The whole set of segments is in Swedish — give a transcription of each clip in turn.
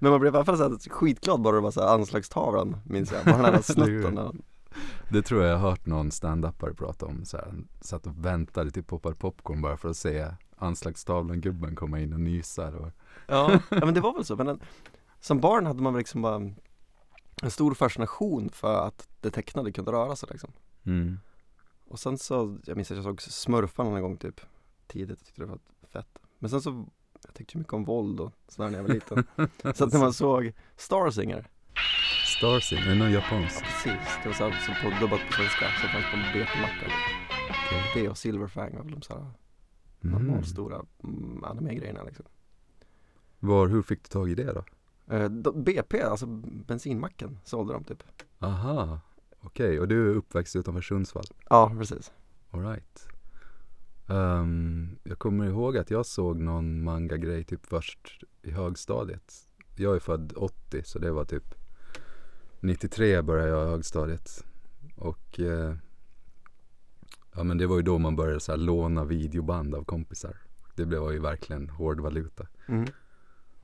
Men man blev i alla fall så här skitglad bara det var så här anslagstavlan minns jag, bara den här snutten. Det tror jag jag har hört någon standupare prata om så här. Satt och väntade till poppar popcorn bara för att se anslagstavlan gubben komma in och nysa och... ja. ja men det var väl så, men den, som barn hade man väl liksom bara en stor fascination för att det tecknade kunde röra sig liksom mm. Och sen så, jag minns att jag såg Smurfarna en gång typ tidigt, jag tyckte det var fett Men sen så, jag tyckte mycket om våld och sådär när jag var liten Så att när man såg Starsinger Starsing, är det någon japansk? Precis, det var så här, som på dubbat på svenska, som fanns på en BP-macka Okay. Det och Silverfang var väl de såhär Mm. normalstora mm, anime-grejerna liksom Var, hur fick du tag i det då? eh, BP, alltså bensinmacken, sålde de typ Aha, okej, och du är uppväxt utanför Sundsvall? Ja, precis Alright um, Jag kommer ihåg att jag såg någon manga-grej typ först i högstadiet. Jag är född 80 så det var typ 93 började jag i högstadiet. Och eh, Ja men det var ju då man började så här låna videoband av kompisar. Det blev ju verkligen hård valuta. Mm.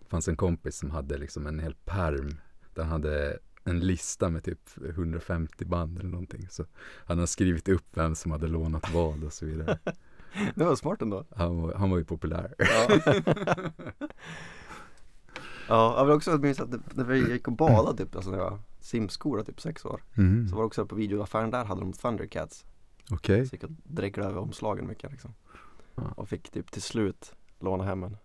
Det fanns en kompis som hade liksom en hel perm Där han hade en lista med typ 150 band eller någonting. Så han har skrivit upp vem som hade lånat vad och så vidare Det var smart ändå. Han var, han var ju populär. Ja, ja jag vill också minnas att när vi gick och badade typ, alltså när jag var simskola typ sex år mm. Så var det också på videoaffären där hade de Thundercats. Okej, Så gick jag och dreglade över omslagen mycket liksom. Ja. Och fick typ till slut låna hem en